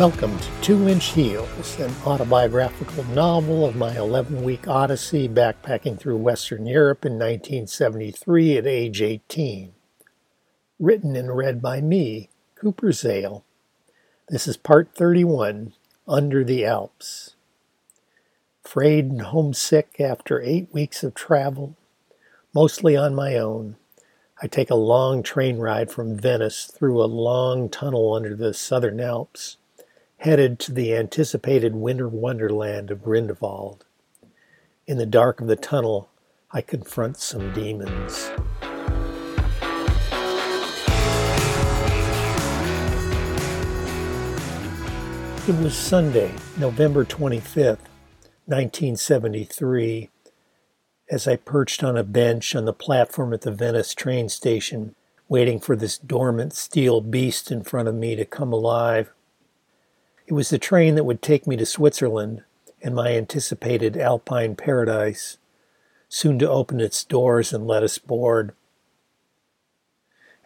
Welcome to Two Inch Heels, an autobiographical novel of my 11 week odyssey backpacking through Western Europe in 1973 at age 18. Written and read by me, Cooper Zale. This is part 31 Under the Alps. Frayed and homesick after eight weeks of travel, mostly on my own, I take a long train ride from Venice through a long tunnel under the southern Alps headed to the anticipated winter wonderland of Grindelwald. In the dark of the tunnel, I confront some demons. It was Sunday, November 25th, 1973, as I perched on a bench on the platform at the Venice train station, waiting for this dormant steel beast in front of me to come alive. It was the train that would take me to Switzerland and my anticipated alpine paradise, soon to open its doors and let us board.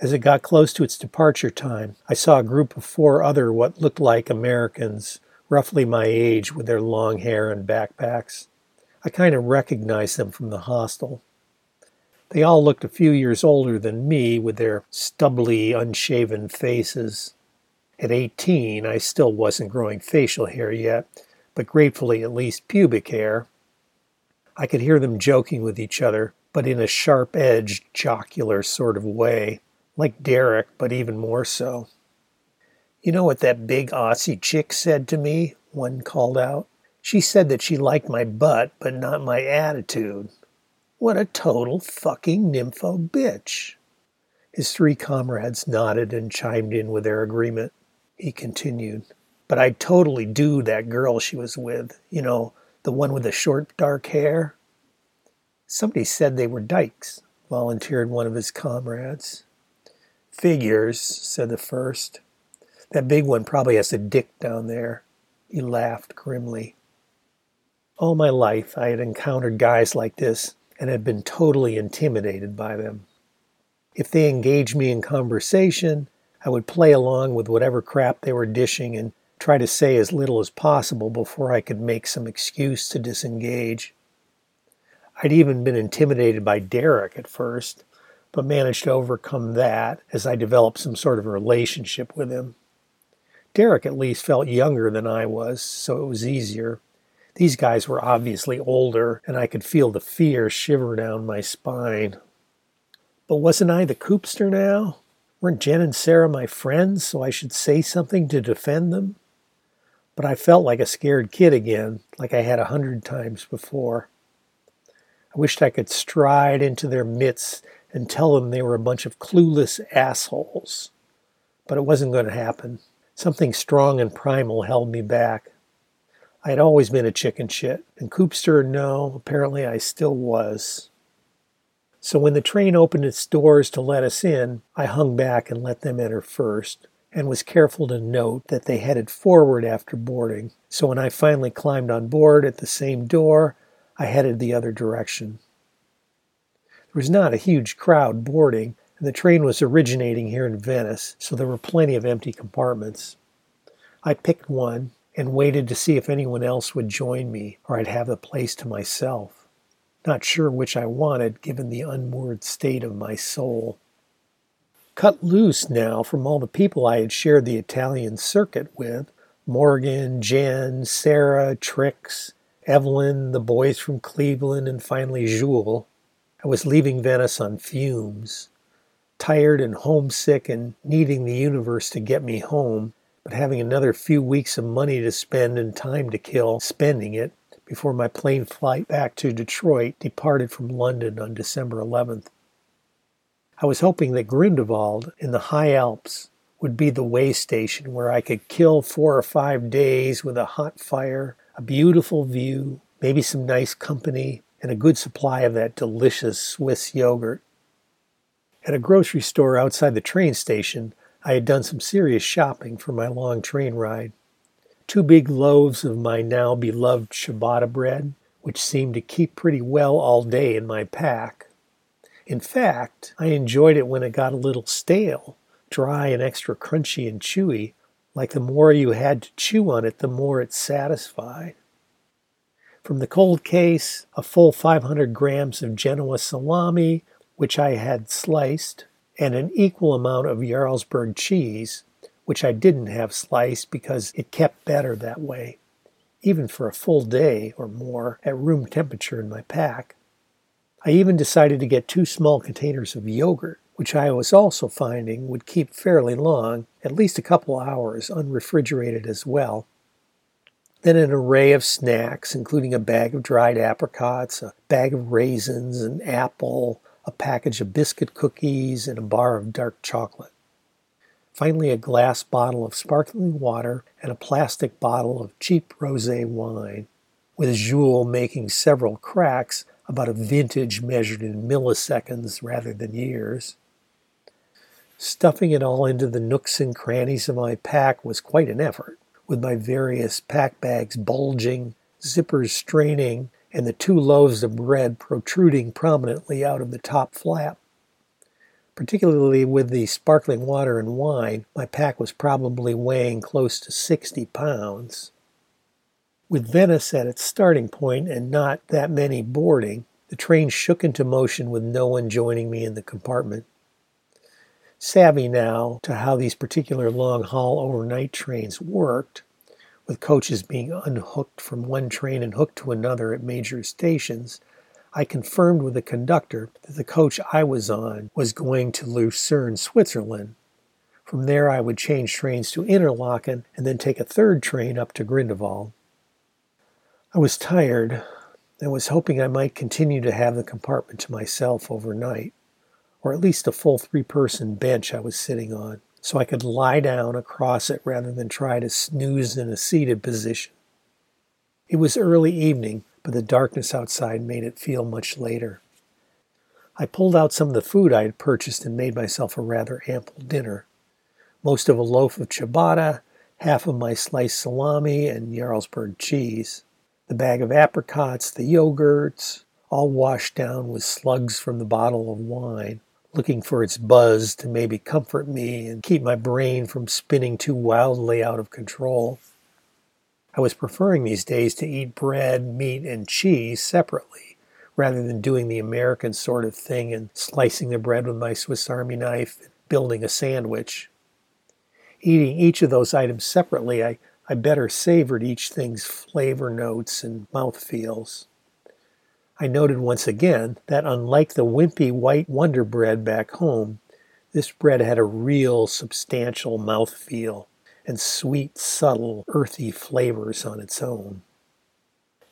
As it got close to its departure time, I saw a group of four other what looked like Americans, roughly my age, with their long hair and backpacks. I kind of recognized them from the hostel. They all looked a few years older than me, with their stubbly, unshaven faces. At 18, I still wasn't growing facial hair yet, but gratefully at least pubic hair. I could hear them joking with each other, but in a sharp edged, jocular sort of way, like Derek, but even more so. You know what that big Aussie chick said to me? One called out. She said that she liked my butt, but not my attitude. What a total fucking nympho bitch. His three comrades nodded and chimed in with their agreement he continued. But I'd totally do that girl she was with, you know, the one with the short dark hair. Somebody said they were dykes, volunteered one of his comrades. Figures, said the first. That big one probably has a dick down there. He laughed grimly. All my life I had encountered guys like this and had been totally intimidated by them. If they engaged me in conversation, I would play along with whatever crap they were dishing and try to say as little as possible before I could make some excuse to disengage. I'd even been intimidated by Derek at first, but managed to overcome that as I developed some sort of relationship with him. Derek at least felt younger than I was, so it was easier. These guys were obviously older, and I could feel the fear shiver down my spine. But wasn't I the coopster now? Weren't Jen and Sarah my friends, so I should say something to defend them? But I felt like a scared kid again, like I had a hundred times before. I wished I could stride into their midst and tell them they were a bunch of clueless assholes. But it wasn't going to happen. Something strong and primal held me back. I had always been a chicken shit, and Coopster, no, apparently I still was. So when the train opened its doors to let us in, I hung back and let them enter first, and was careful to note that they headed forward after boarding. So when I finally climbed on board at the same door, I headed the other direction. There was not a huge crowd boarding, and the train was originating here in Venice, so there were plenty of empty compartments. I picked one and waited to see if anyone else would join me, or I'd have the place to myself not sure which I wanted given the unmoored state of my soul. Cut loose now from all the people I had shared the Italian circuit with Morgan, Jen, Sarah, Trix, Evelyn, the boys from Cleveland, and finally Jules. I was leaving Venice on fumes, tired and homesick and needing the universe to get me home, but having another few weeks of money to spend and time to kill spending it before my plane flight back to Detroit departed from London on December 11th. I was hoping that Grindelwald in the high Alps would be the way station where I could kill four or five days with a hot fire, a beautiful view, maybe some nice company, and a good supply of that delicious Swiss yogurt. At a grocery store outside the train station, I had done some serious shopping for my long train ride two big loaves of my now beloved ciabatta bread, which seemed to keep pretty well all day in my pack. In fact, I enjoyed it when it got a little stale, dry and extra crunchy and chewy, like the more you had to chew on it, the more it satisfied. From the cold case, a full 500 grams of Genoa salami, which I had sliced, and an equal amount of Jarlsberg cheese, which I didn't have sliced because it kept better that way, even for a full day or more at room temperature in my pack. I even decided to get two small containers of yogurt, which I was also finding would keep fairly long, at least a couple hours, unrefrigerated as well, then an array of snacks, including a bag of dried apricots, a bag of raisins, an apple, a package of biscuit cookies, and a bar of dark chocolate. Finally, a glass bottle of sparkling water and a plastic bottle of cheap rosé wine, with Jules making several cracks about a vintage measured in milliseconds rather than years. Stuffing it all into the nooks and crannies of my pack was quite an effort with my various pack bags bulging, zippers straining, and the two loaves of bread protruding prominently out of the top flap. Particularly with the sparkling water and wine, my pack was probably weighing close to 60 pounds. With Venice at its starting point and not that many boarding, the train shook into motion with no one joining me in the compartment savvy now to how these particular long haul overnight trains worked, with coaches being unhooked from one train and hooked to another at major stations, I confirmed with the conductor that the coach I was on was going to Lucerne, Switzerland. From there, I would change trains to Interlaken and then take a third train up to Grindelwald. I was tired and was hoping I might continue to have the compartment to myself overnight or at least a full three person bench I was sitting on, so I could lie down across it rather than try to snooze in a seated position. It was early evening, but the darkness outside made it feel much later. I pulled out some of the food I had purchased and made myself a rather ample dinner. Most of a loaf of ciabatta, half of my sliced salami and Jarlsberg cheese, the bag of apricots, the yogurts, all washed down with slugs from the bottle of wine, looking for its buzz to maybe comfort me and keep my brain from spinning too wildly out of control. I was preferring these days to eat bread, meat, and cheese separately, rather than doing the American sort of thing and slicing the bread with my Swiss Army knife and building a sandwich. Eating each of those items separately, I, I better savored each thing's flavor notes and mouth feels. I noted once again that unlike the wimpy white Wonder Bread back home, this bread had a real substantial mouth feel and sweet, subtle, earthy flavors on its own.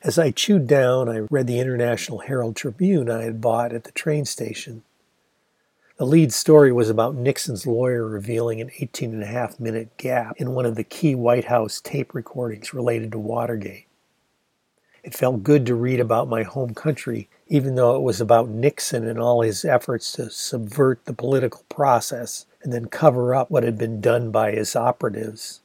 As I chewed down, I read the International Herald Tribune I had bought at the train station. The lead story was about Nixon's lawyer revealing an 18 and a half minute gap in one of the key White House tape recordings related to Watergate. It felt good to read about my home country, even though it was about Nixon and all his efforts to subvert the political process and then cover up what had been done by his operatives.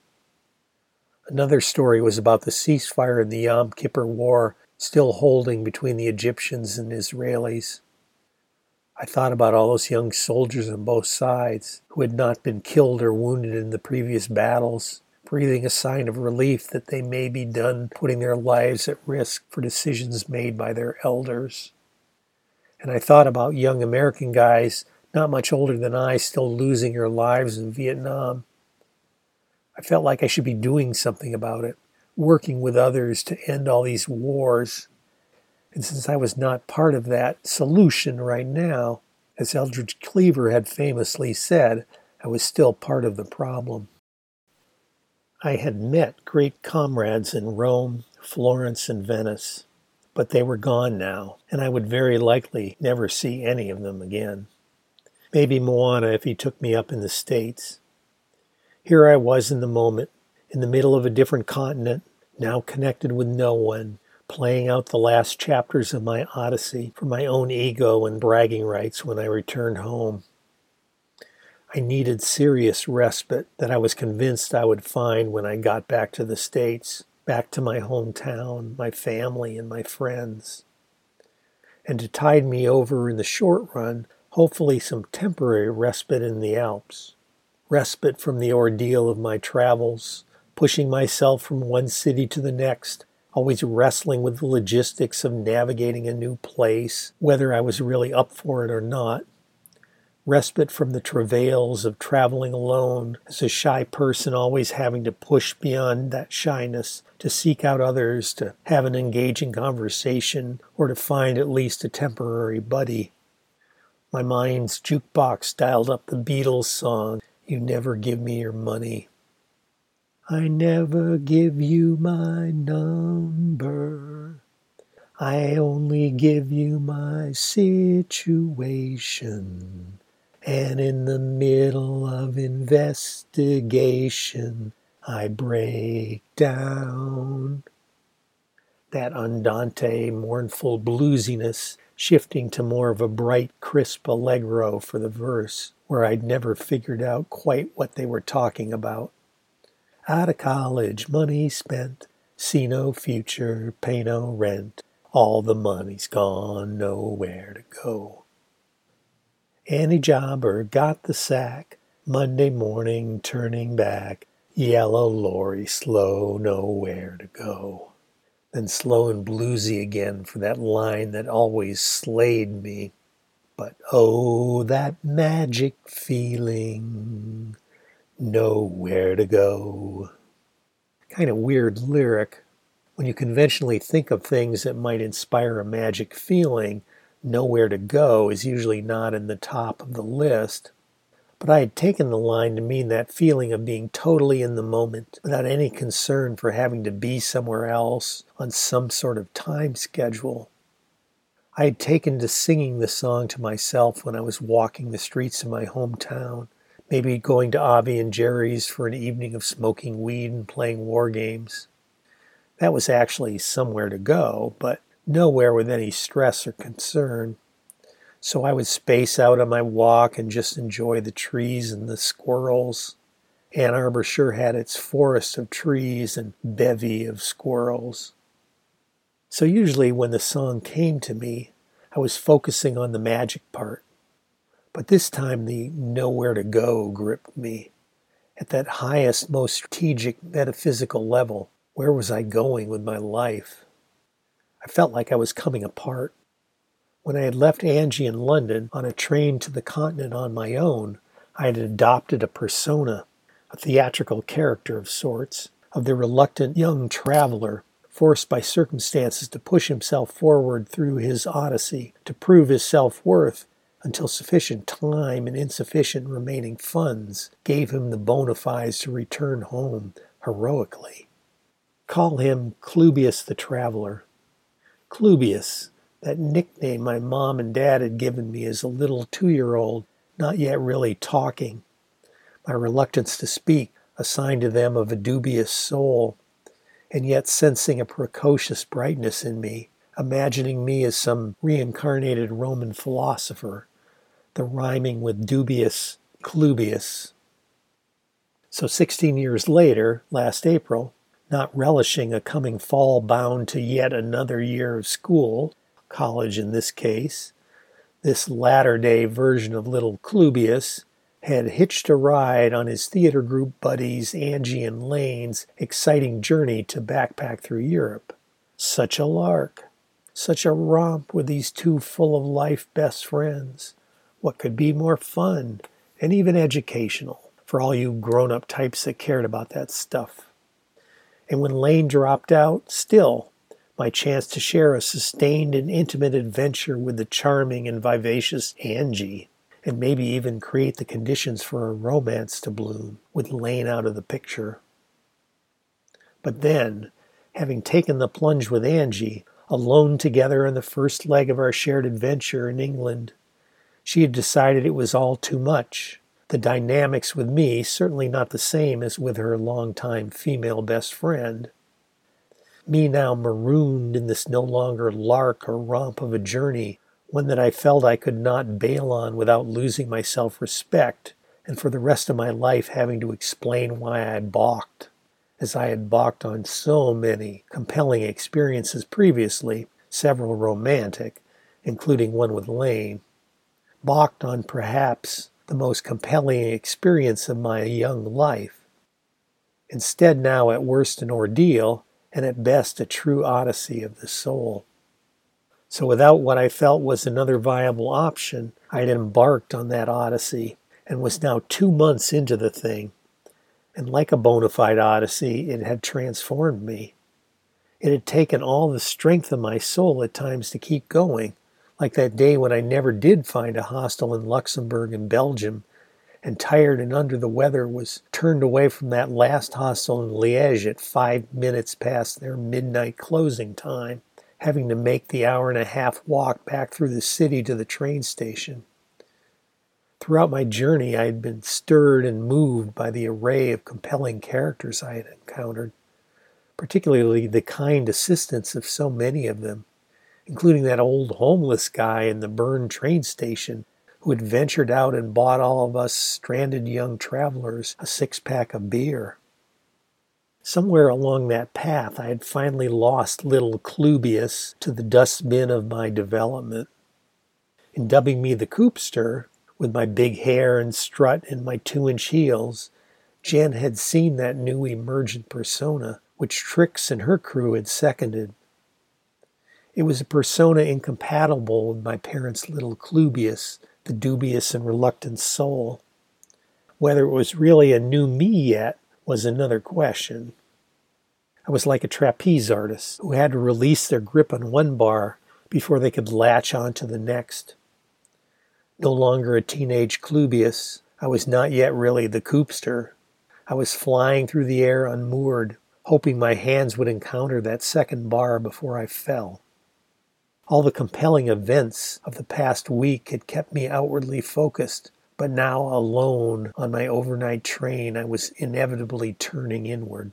Another story was about the ceasefire in the Yom Kippur War still holding between the Egyptians and Israelis. I thought about all those young soldiers on both sides who had not been killed or wounded in the previous battles breathing a sign of relief that they may be done putting their lives at risk for decisions made by their elders. And I thought about young American guys not much older than I still losing their lives in Vietnam. I felt like I should be doing something about it, working with others to end all these wars. And since I was not part of that solution right now, as Eldridge Cleaver had famously said, I was still part of the problem. I had met great comrades in Rome, Florence, and Venice, but they were gone now, and I would very likely never see any of them again. Maybe Moana if he took me up in the States. Here I was in the moment, in the middle of a different continent, now connected with no one, playing out the last chapters of my odyssey for my own ego and bragging rights when I returned home. I needed serious respite that I was convinced I would find when I got back to the States, back to my hometown, my family, and my friends. And to tide me over in the short run, hopefully some temporary respite in the Alps, respite from the ordeal of my travels, pushing myself from one city to the next, always wrestling with the logistics of navigating a new place, whether I was really up for it or not. Respite from the travails of traveling alone as a shy person, always having to push beyond that shyness to seek out others, to have an engaging conversation, or to find at least a temporary buddy. My mind's jukebox dialed up the Beatles song, You Never Give Me Your Money. I never give you my number. I only give you my situation. And in the middle of investigation, I break down. That andante, mournful bluesiness, shifting to more of a bright, crisp allegro for the verse, where I'd never figured out quite what they were talking about. Out of college, money spent, see no future, pay no rent. All the money's gone, nowhere to go. Any jobber got the sack, Monday morning turning back, yellow lorry, slow, nowhere to go. Then slow and bluesy again for that line that always slayed me. But oh, that magic feeling nowhere to go. Kind of weird lyric. When you conventionally think of things that might inspire a magic feeling, nowhere to go is usually not in the top of the list. But I had taken the line to mean that feeling of being totally in the moment, without any concern for having to be somewhere else on some sort of time schedule. I had taken to singing the song to myself when I was walking the streets of my hometown, maybe going to Avi and Jerry's for an evening of smoking weed and playing war games. That was actually somewhere to go, but nowhere with any stress or concern. So I would space out on my walk and just enjoy the trees and the squirrels. Ann Arbor sure had its forest of trees and bevy of squirrels. So usually when the song came to me, I was focusing on the magic part. But this time the nowhere to go gripped me. At that highest, most strategic metaphysical level, where was I going with my life? I felt like I was coming apart. When I had left Angie in London on a train to the continent on my own, I had adopted a persona, a theatrical character of sorts, of the reluctant young traveler forced by circumstances to push himself forward through his odyssey, to prove his self worth until sufficient time and insufficient remaining funds gave him the bona fides to return home heroically. Call him Clubius the Traveler. Clubius, that nickname my mom and dad had given me as a little two year old, not yet really talking. My reluctance to speak, a sign to them of a dubious soul, and yet sensing a precocious brightness in me, imagining me as some reincarnated Roman philosopher, the rhyming with dubious, clubius. So 16 years later, last April, not relishing a coming fall bound to yet another year of school, college in this case, this latter day version of little Clubius had hitched a ride on his theater group buddies Angie and Lane's exciting journey to backpack through Europe. Such a lark, such a romp with these two full of life best friends. What could be more fun and even educational for all you grown up types that cared about that stuff? And when Lane dropped out, still, my chance to share a sustained and intimate adventure with the charming and vivacious Angie, and maybe even create the conditions for a romance to bloom with Lane out of the picture. But then, having taken the plunge with Angie, alone together on the first leg of our shared adventure in England, she had decided it was all too much. The dynamics with me certainly not the same as with her longtime female best friend. Me now marooned in this no longer lark or romp of a journey, one that I felt I could not bail on without losing my self respect, and for the rest of my life having to explain why I balked, as I had balked on so many compelling experiences previously, several romantic, including one with Lane balked on perhaps the most compelling experience of my young life. Instead, now at worst an ordeal, and at best a true odyssey of the soul. So, without what I felt was another viable option, I had embarked on that odyssey and was now two months into the thing. And like a bona fide odyssey, it had transformed me. It had taken all the strength of my soul at times to keep going, like that day when I never did find a hostel in Luxembourg and Belgium, and tired and under the weather was turned away from that last hostel in Liège at five minutes past their midnight closing time, having to make the hour and a half walk back through the city to the train station. Throughout my journey, I had been stirred and moved by the array of compelling characters I had encountered, particularly the kind assistance of so many of them, including that old homeless guy in the burned train station who had ventured out and bought all of us stranded young travelers a six pack of beer. Somewhere along that path, I had finally lost little Clubius to the dustbin of my development. In dubbing me the Coopster, with my big hair and strut and my two inch heels, Jen had seen that new emergent persona, which Trix and her crew had seconded. It was a persona incompatible with my parents' little Clubius, the dubious and reluctant soul. Whether it was really a new me yet was another question. I was like a trapeze artist who had to release their grip on one bar before they could latch onto the next. No longer a teenage Clubius, I was not yet really the Coopster. I was flying through the air unmoored, hoping my hands would encounter that second bar before I fell. All the compelling events of the past week had kept me outwardly focused, but now alone on my overnight train, I was inevitably turning inward.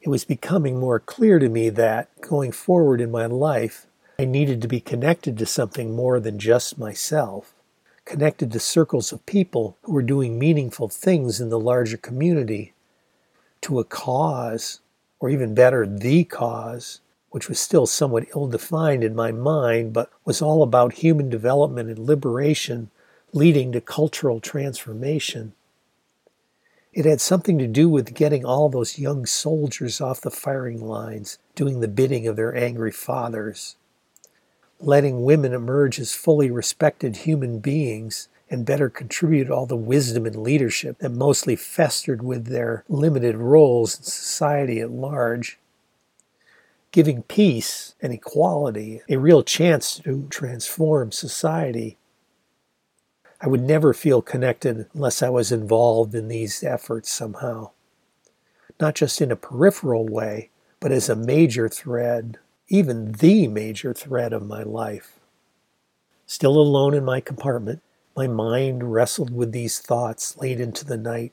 It was becoming more clear to me that, going forward in my life, I needed to be connected to something more than just myself, connected to circles of people who were doing meaningful things in the larger community, to a cause, or even better, the cause, which was still somewhat ill defined in my mind, but was all about human development and liberation leading to cultural transformation. It had something to do with getting all those young soldiers off the firing lines, doing the bidding of their angry fathers letting women emerge as fully respected human beings and better contribute all the wisdom and leadership that mostly festered with their limited roles in society at large. Giving peace and equality a real chance to transform society. I would never feel connected unless I was involved in these efforts somehow. Not just in a peripheral way, but as a major thread even the major thread of my life. Still alone in my compartment, my mind wrestled with these thoughts late into the night.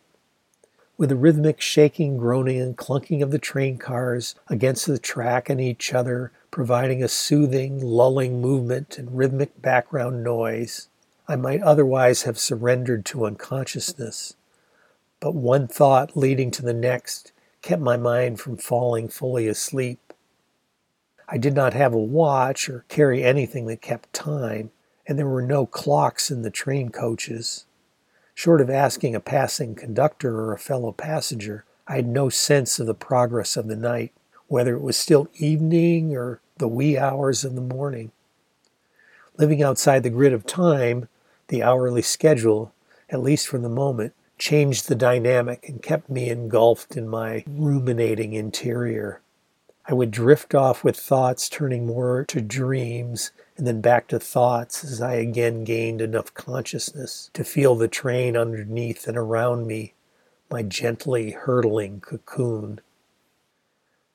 With the rhythmic shaking, groaning, and clunking of the train cars against the track and each other, providing a soothing, lulling movement and rhythmic background noise, I might otherwise have surrendered to unconsciousness. But one thought leading to the next kept my mind from falling fully asleep. I did not have a watch or carry anything that kept time, and there were no clocks in the train coaches. Short of asking a passing conductor or a fellow passenger, I had no sense of the progress of the night, whether it was still evening or the wee hours of the morning. Living outside the grid of time, the hourly schedule, at least for the moment, changed the dynamic and kept me engulfed in my ruminating interior. I would drift off with thoughts turning more to dreams and then back to thoughts as I again gained enough consciousness to feel the train underneath and around me, my gently hurtling cocoon.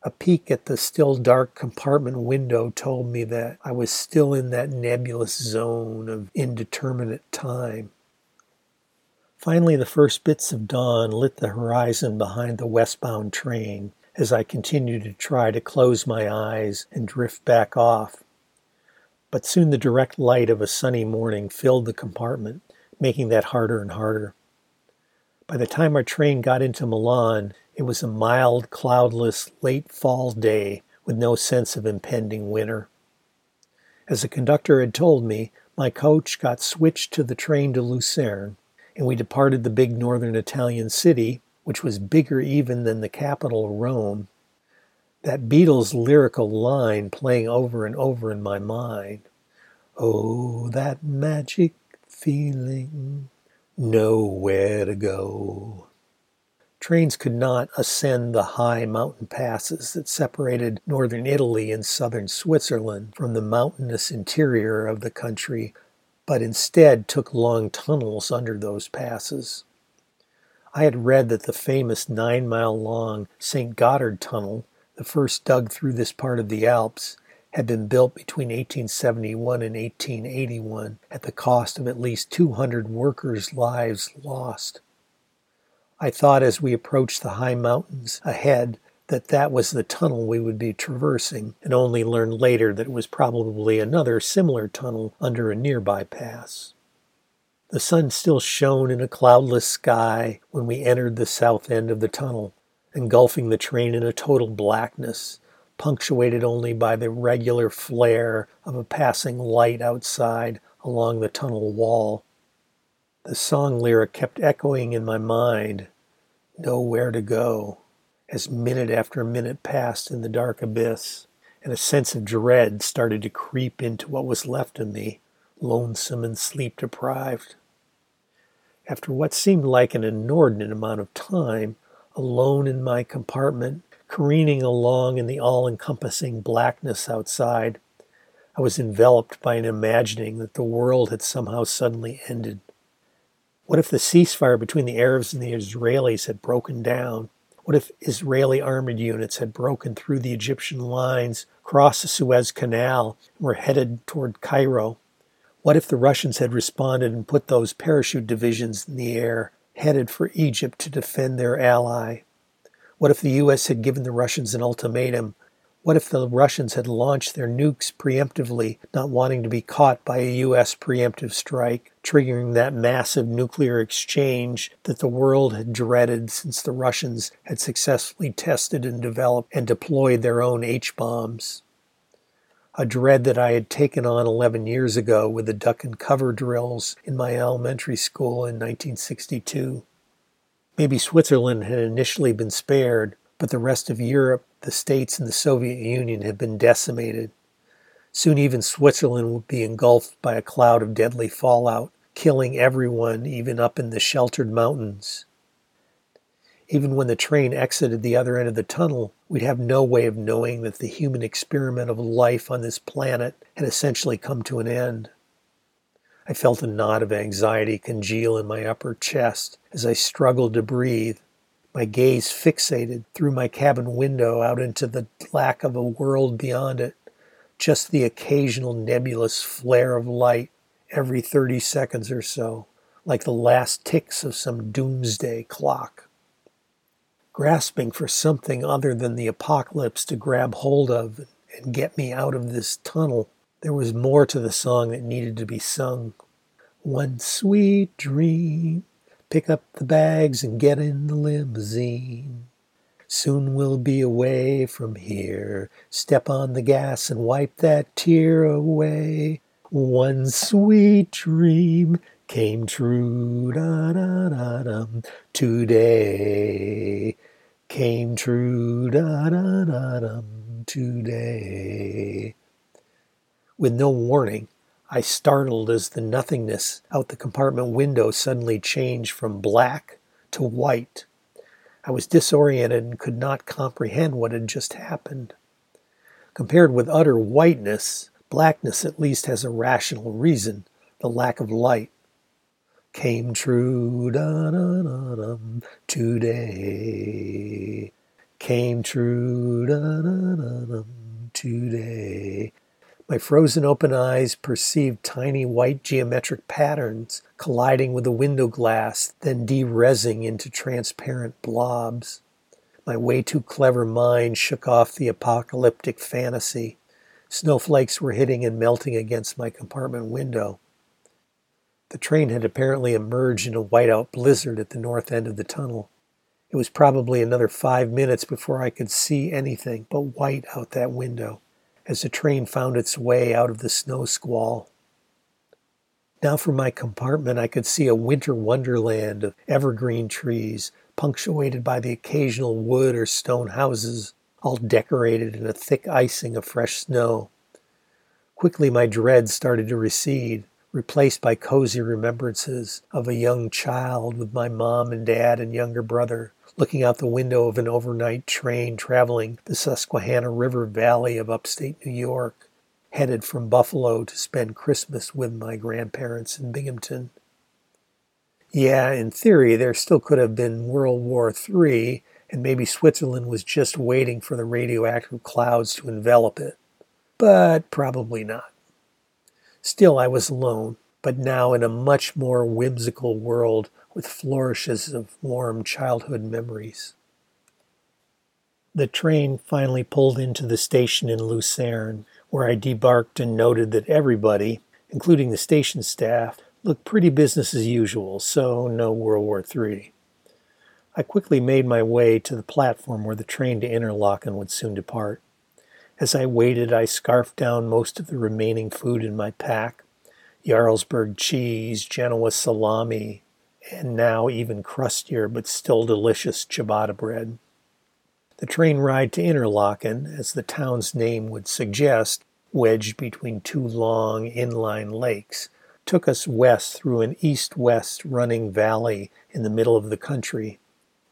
A peek at the still dark compartment window told me that I was still in that nebulous zone of indeterminate time. Finally, the first bits of dawn lit the horizon behind the westbound train, as I continued to try to close my eyes and drift back off. But soon the direct light of a sunny morning filled the compartment, making that harder and harder. By the time our train got into Milan, it was a mild, cloudless, late fall day with no sense of impending winter. As the conductor had told me, My coach got switched to the train to Lucerne, and we departed the big northern Italian city, which was bigger even than the capital, Rome. That Beatles lyrical line playing over and over in my mind. Oh, that magic feeling, nowhere to go. Trains could not ascend the high mountain passes that separated northern Italy and southern Switzerland from the mountainous interior of the country, but instead took long tunnels under those passes. I had read that the famous nine mile long St. Gotthard Tunnel, the first dug through this part of the Alps, had been built between 1871 and 1881 at the cost of at least 200 workers' lives lost. I thought as we approached the high mountains ahead that that was the tunnel we would be traversing, and only learned later that it was probably another similar tunnel under a nearby pass. The sun still shone in a cloudless sky when we entered the south end of the tunnel, engulfing the train in a total blackness, punctuated only by the regular flare of a passing light outside along the tunnel wall. The song lyric kept echoing in my mind, Nowhere to go, as minute after minute passed in the dark abyss, and a sense of dread started to creep into what was left of me, lonesome and sleep deprived. After what seemed like an inordinate amount of time, alone in my compartment, careening along in the all encompassing blackness outside, I was enveloped by an imagining that the world had somehow suddenly ended. What if the ceasefire between the Arabs and the Israelis had broken down? What if Israeli armored units had broken through the Egyptian lines, crossed the Suez Canal, and were headed toward Cairo? What if the Russians had responded and put those parachute divisions in the air, headed for Egypt to defend their ally? What if the U.S. had given the Russians an ultimatum what if the Russians had launched their nukes preemptively, not wanting to be caught by a U.S. preemptive strike, triggering that massive nuclear exchange that the world had dreaded since the Russians had successfully tested and developed and deployed their own H bombs? A dread that I had taken on 11 years ago with the duck and cover drills in my elementary school in 1962. Maybe Switzerland had initially been spared, but the rest of Europe, the States, and the Soviet Union had been decimated. Soon even Switzerland would be engulfed by a cloud of deadly fallout, killing everyone, even up in the sheltered mountains. Even when the train exited the other end of the tunnel, we'd have no way of knowing that the human experiment of life on this planet had essentially come to an end. I felt a knot of anxiety congeal in my upper chest as I struggled to breathe my gaze fixated through my cabin window out into the lack of a world beyond it, just the occasional nebulous flare of light every 30 seconds or so, like the last ticks of some doomsday clock. Grasping for something other than the apocalypse to grab hold of and get me out of this tunnel, there was more to the song that needed to be sung. One sweet dream Pick up the bags and get in the limousine. Soon we'll be away from here. Step on the gas and wipe that tear away. One sweet dream came true da da da dum today. Came true da da da dum today. With no warning, I startled as the nothingness out the compartment window suddenly changed from black to white. I was disoriented and could not comprehend what had just happened. Compared with utter whiteness, blackness at least has a rational reason the lack of light. Came true da, da, da, dum, today. Came true da, da, da, dum, today. My frozen open eyes perceived tiny white geometric patterns colliding with the window glass, then deresing into transparent blobs. My way too clever mind shook off the apocalyptic fantasy. Snowflakes were hitting and melting against my compartment window. The train had apparently emerged in a whiteout blizzard at the north end of the tunnel. It was probably another five minutes before I could see anything but white out that window as the train found its way out of the snow squall. Now from my compartment I could see a winter wonderland of evergreen trees, punctuated by the occasional wood or stone houses, all decorated in a thick icing of fresh snow. Quickly my dread started to recede, replaced by cozy remembrances of a young child with my mom and dad and younger brother, looking out the window of an overnight train traveling the Susquehanna River Valley of upstate New York, headed from Buffalo to spend Christmas with my grandparents in Binghamton. Yeah, in theory, there still could have been World War III, and maybe Switzerland was just waiting for the radioactive clouds to envelop it. But probably not. Still, I was alone, but now in a much more whimsical world with flourishes of warm childhood memories. The train finally pulled into the station in Lucerne, where I debarked and noted that everybody, including the station staff, looked pretty business as usual, so no World War III. I quickly made my way to the platform where the train to Interlaken would soon depart. As I waited, I scarfed down most of the remaining food in my pack Jarlsberg cheese, Genoa salami, and now even crustier but still delicious ciabatta bread. The train ride to Interlaken, as the town's name would suggest, wedged between two long inline lakes, took us west through an east west running valley in the middle of the country.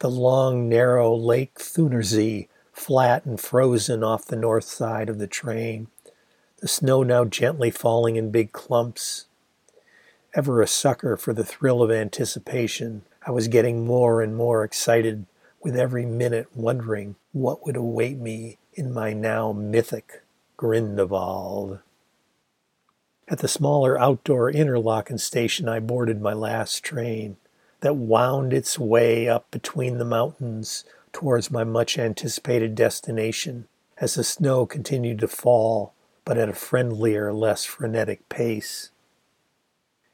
The long, narrow Lake Thunersee, flat and frozen off the north side of the train, the snow now gently falling in big clumps, Ever a sucker for the thrill of anticipation, I was getting more and more excited with every minute, wondering what would await me in my now mythic Grindelwald. At the smaller outdoor Interlaken station, I boarded my last train that wound its way up between the mountains towards my much anticipated destination as the snow continued to fall, but at a friendlier, less frenetic pace.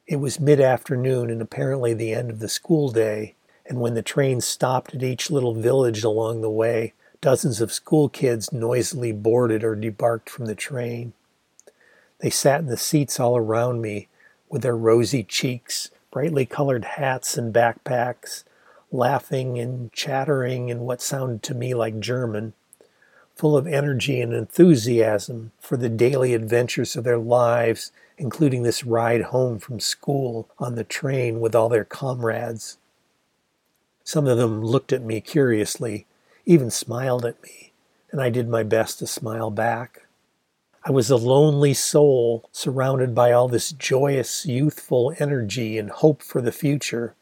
It was mid afternoon and apparently the end of the school day, and when the train stopped at each little village along the way, dozens of school kids noisily boarded or debarked from the train. They sat in the seats all around me with their rosy cheeks, brightly colored hats, and backpacks, laughing and chattering in what sounded to me like German, full of energy and enthusiasm for the daily adventures of their lives including this ride home from school on the train with all their comrades. Some of them looked at me curiously, even smiled at me, and I did my best to smile back. I was a lonely soul surrounded by all this joyous, youthful energy and hope for the future,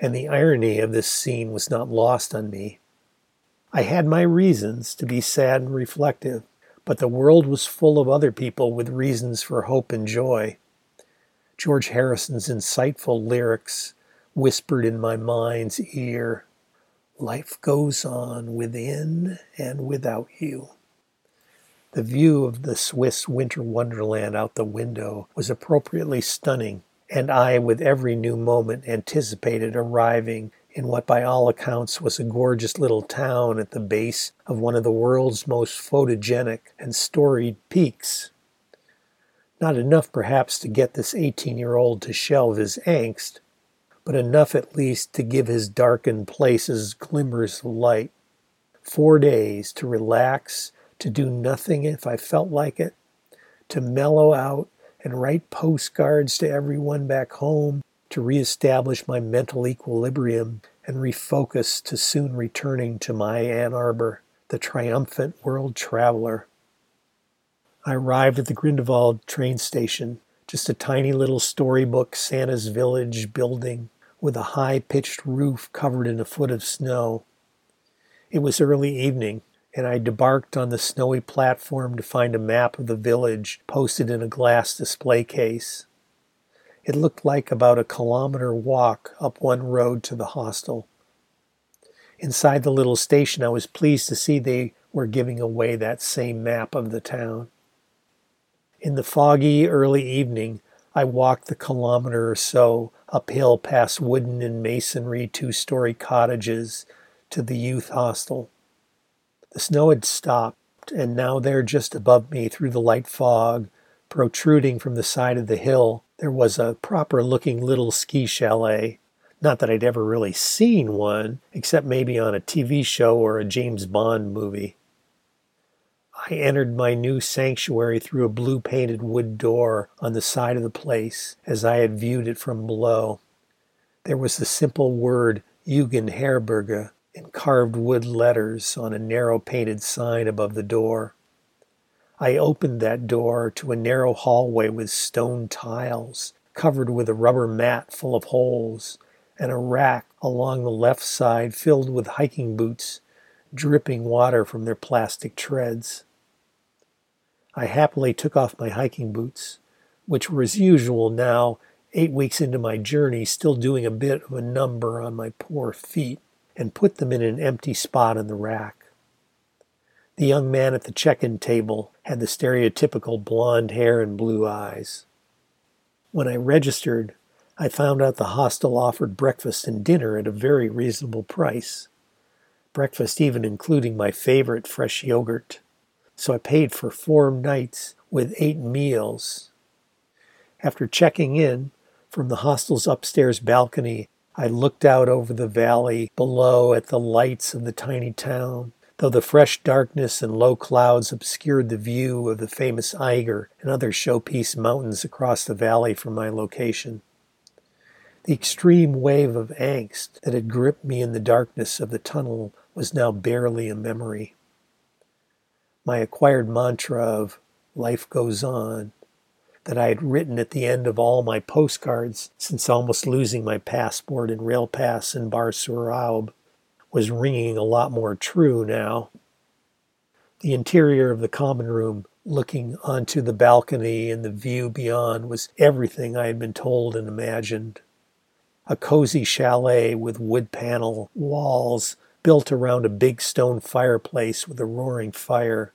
and the irony of this scene was not lost on me. I had my reasons to be sad and reflective, but the world was full of other people with reasons for hope and joy. George Harrison's insightful lyrics whispered in my mind's ear Life goes on within and without you. The view of the Swiss winter wonderland out the window was appropriately stunning, and I, with every new moment, anticipated arriving in what by all accounts was a gorgeous little town at the base of one of the world's most photogenic and storied peaks. Not enough, perhaps, to get this 18 year old to shelve his angst, but enough at least to give his darkened places glimmers of light. Four days to relax, to do nothing if I felt like it, to mellow out and write postcards to everyone back home to reestablish my mental equilibrium and refocus to soon returning to my Ann Arbor, the triumphant world traveler. I arrived at the Grindelwald train station, just a tiny little storybook Santa's village building with a high pitched roof covered in a foot of snow. It was early evening, and I debarked on the snowy platform to find a map of the village posted in a glass display case. It looked like about a kilometer walk up one road to the hostel. Inside the little station, I was pleased to see they were giving away that same map of the town. In the foggy early evening, I walked the kilometer or so uphill past wooden and masonry two story cottages to the youth hostel. The snow had stopped, and now there, just above me through the light fog, protruding from the side of the hill, There was a proper looking little ski chalet. Not that I'd ever really seen one, except maybe on a TV show or a James Bond movie. I entered my new sanctuary through a blue painted wood door on the side of the place as I had viewed it from below. There was the simple word Jugendherberge in carved wood letters on a narrow painted sign above the door. I opened that door to a narrow hallway with stone tiles covered with a rubber mat full of holes and a rack along the left side filled with hiking boots dripping water from their plastic treads. I happily took off my hiking boots, which were as usual now, eight weeks into my journey, still doing a bit of a number on my poor feet, and put them in an empty spot in the rack. The young man at the check in table had the stereotypical blond hair and blue eyes. When I registered, I found out the hostel offered breakfast and dinner at a very reasonable price. Breakfast even including my favorite fresh yogurt so I paid for four nights with eight meals. After checking in from the hostel's upstairs balcony, I looked out over the valley below at the lights of the tiny town, though the fresh darkness and low clouds obscured the view of the famous Eiger and other showpiece mountains across the valley from my location. The extreme wave of angst that had gripped me in the darkness of the tunnel was now barely a memory my acquired mantra of life goes on that I had written at the end of all my postcards since almost losing my passport and rail pass in Bar Sur Aube was ringing a lot more true now. The interior of the common room, looking onto the balcony and the view beyond, was everything I had been told and imagined. A cozy chalet with wood panel walls built around a big stone fireplace with a roaring fire,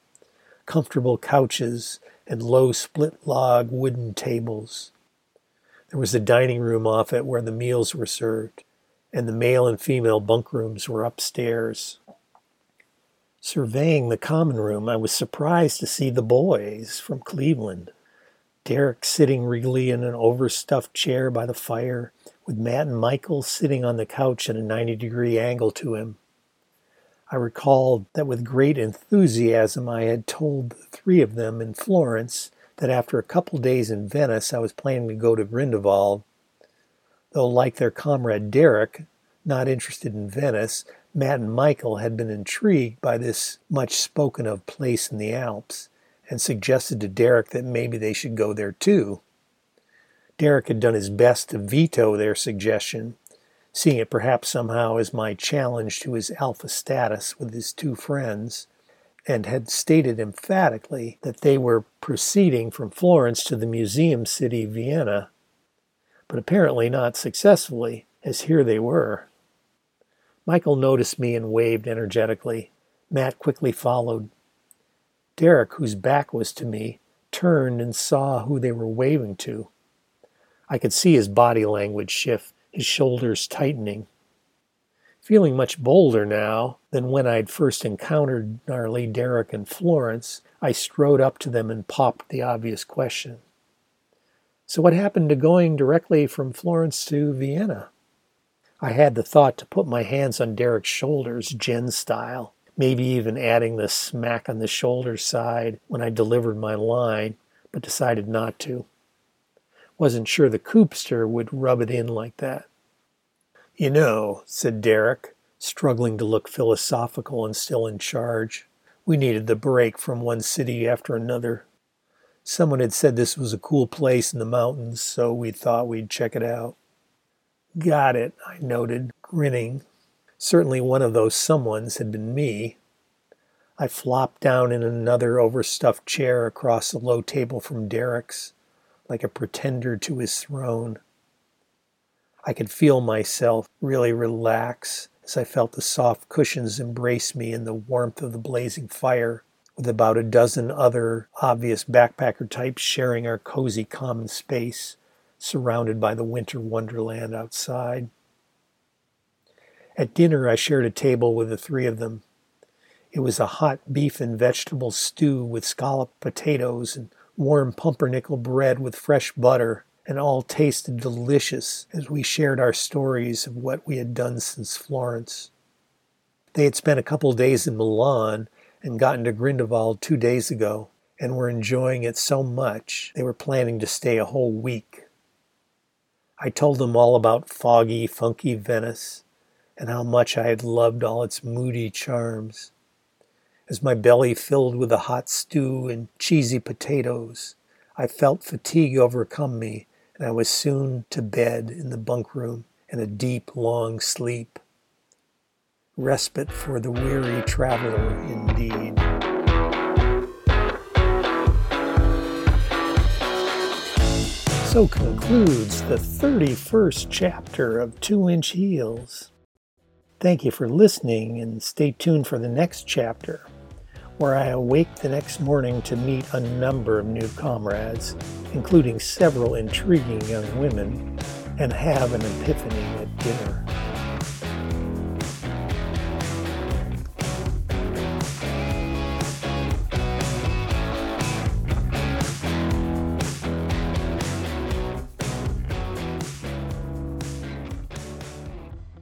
comfortable couches, and low split log wooden tables. There was a dining room off it where the meals were served, and the male and female bunk rooms were upstairs. Surveying the common room, I was surprised to see the boys from Cleveland. Derek sitting regally in an overstuffed chair by the fire, with Matt and Michael sitting on the couch at a 90 degree angle to him. I recalled that with great enthusiasm I had told the three of them in Florence that after a couple days in Venice I was planning to go to Grindelwald. Though, like their comrade Derek, not interested in Venice, Matt and Michael had been intrigued by this much spoken of place in the Alps and suggested to Derek that maybe they should go there too. Derek had done his best to veto their suggestion, seeing it perhaps somehow as my challenge to his alpha status with his two friends, and had stated emphatically that they were proceeding from Florence to the museum city Vienna, but apparently not successfully, as here they were. Michael noticed me and waved energetically. Matt quickly followed. Derek, whose back was to me, turned and saw who they were waving to. I could see his body language shift his shoulders tightening. Feeling much bolder now than when I'd first encountered gnarly Derek and Florence, I strode up to them and popped the obvious question. So, what happened to going directly from Florence to Vienna? I had the thought to put my hands on Derek's shoulders, Jen style, maybe even adding the smack on the shoulder side when I delivered my line, but decided not to. Wasn't sure the Coopster would rub it in like that. You know, said Derek, struggling to look philosophical and still in charge, we needed the break from one city after another. Someone had said this was a cool place in the mountains, so we thought we'd check it out. Got it, I noted, grinning. Certainly one of those someones had been me. I flopped down in another overstuffed chair across the low table from Derek's like a pretender to his throne. I could feel myself really relax as I felt the soft cushions embrace me in the warmth of the blazing fire, with about a dozen other obvious backpacker types sharing our cozy common space, surrounded by the winter wonderland outside. At dinner, I shared a table with the three of them. It was a hot beef and vegetable stew with scalloped potatoes and warm pumpernickel bread with fresh butter and all tasted delicious as we shared our stories of what we had done since Florence. They had spent a couple days in Milan and gotten to Grindelwald two days ago and were enjoying it so much they were planning to stay a whole week. I told them all about foggy, funky Venice and how much I had loved all its moody charms. As my belly filled with the hot stew and cheesy potatoes, I felt fatigue overcome me and I was soon to bed in the bunk room and a deep, long sleep. Respite for the weary traveler, indeed. So concludes the 31st chapter of Two Inch Heels. Thank you for listening and stay tuned for the next chapter, where I awake the next morning to meet a number of new comrades, including several intriguing young women, and have an epiphany at dinner.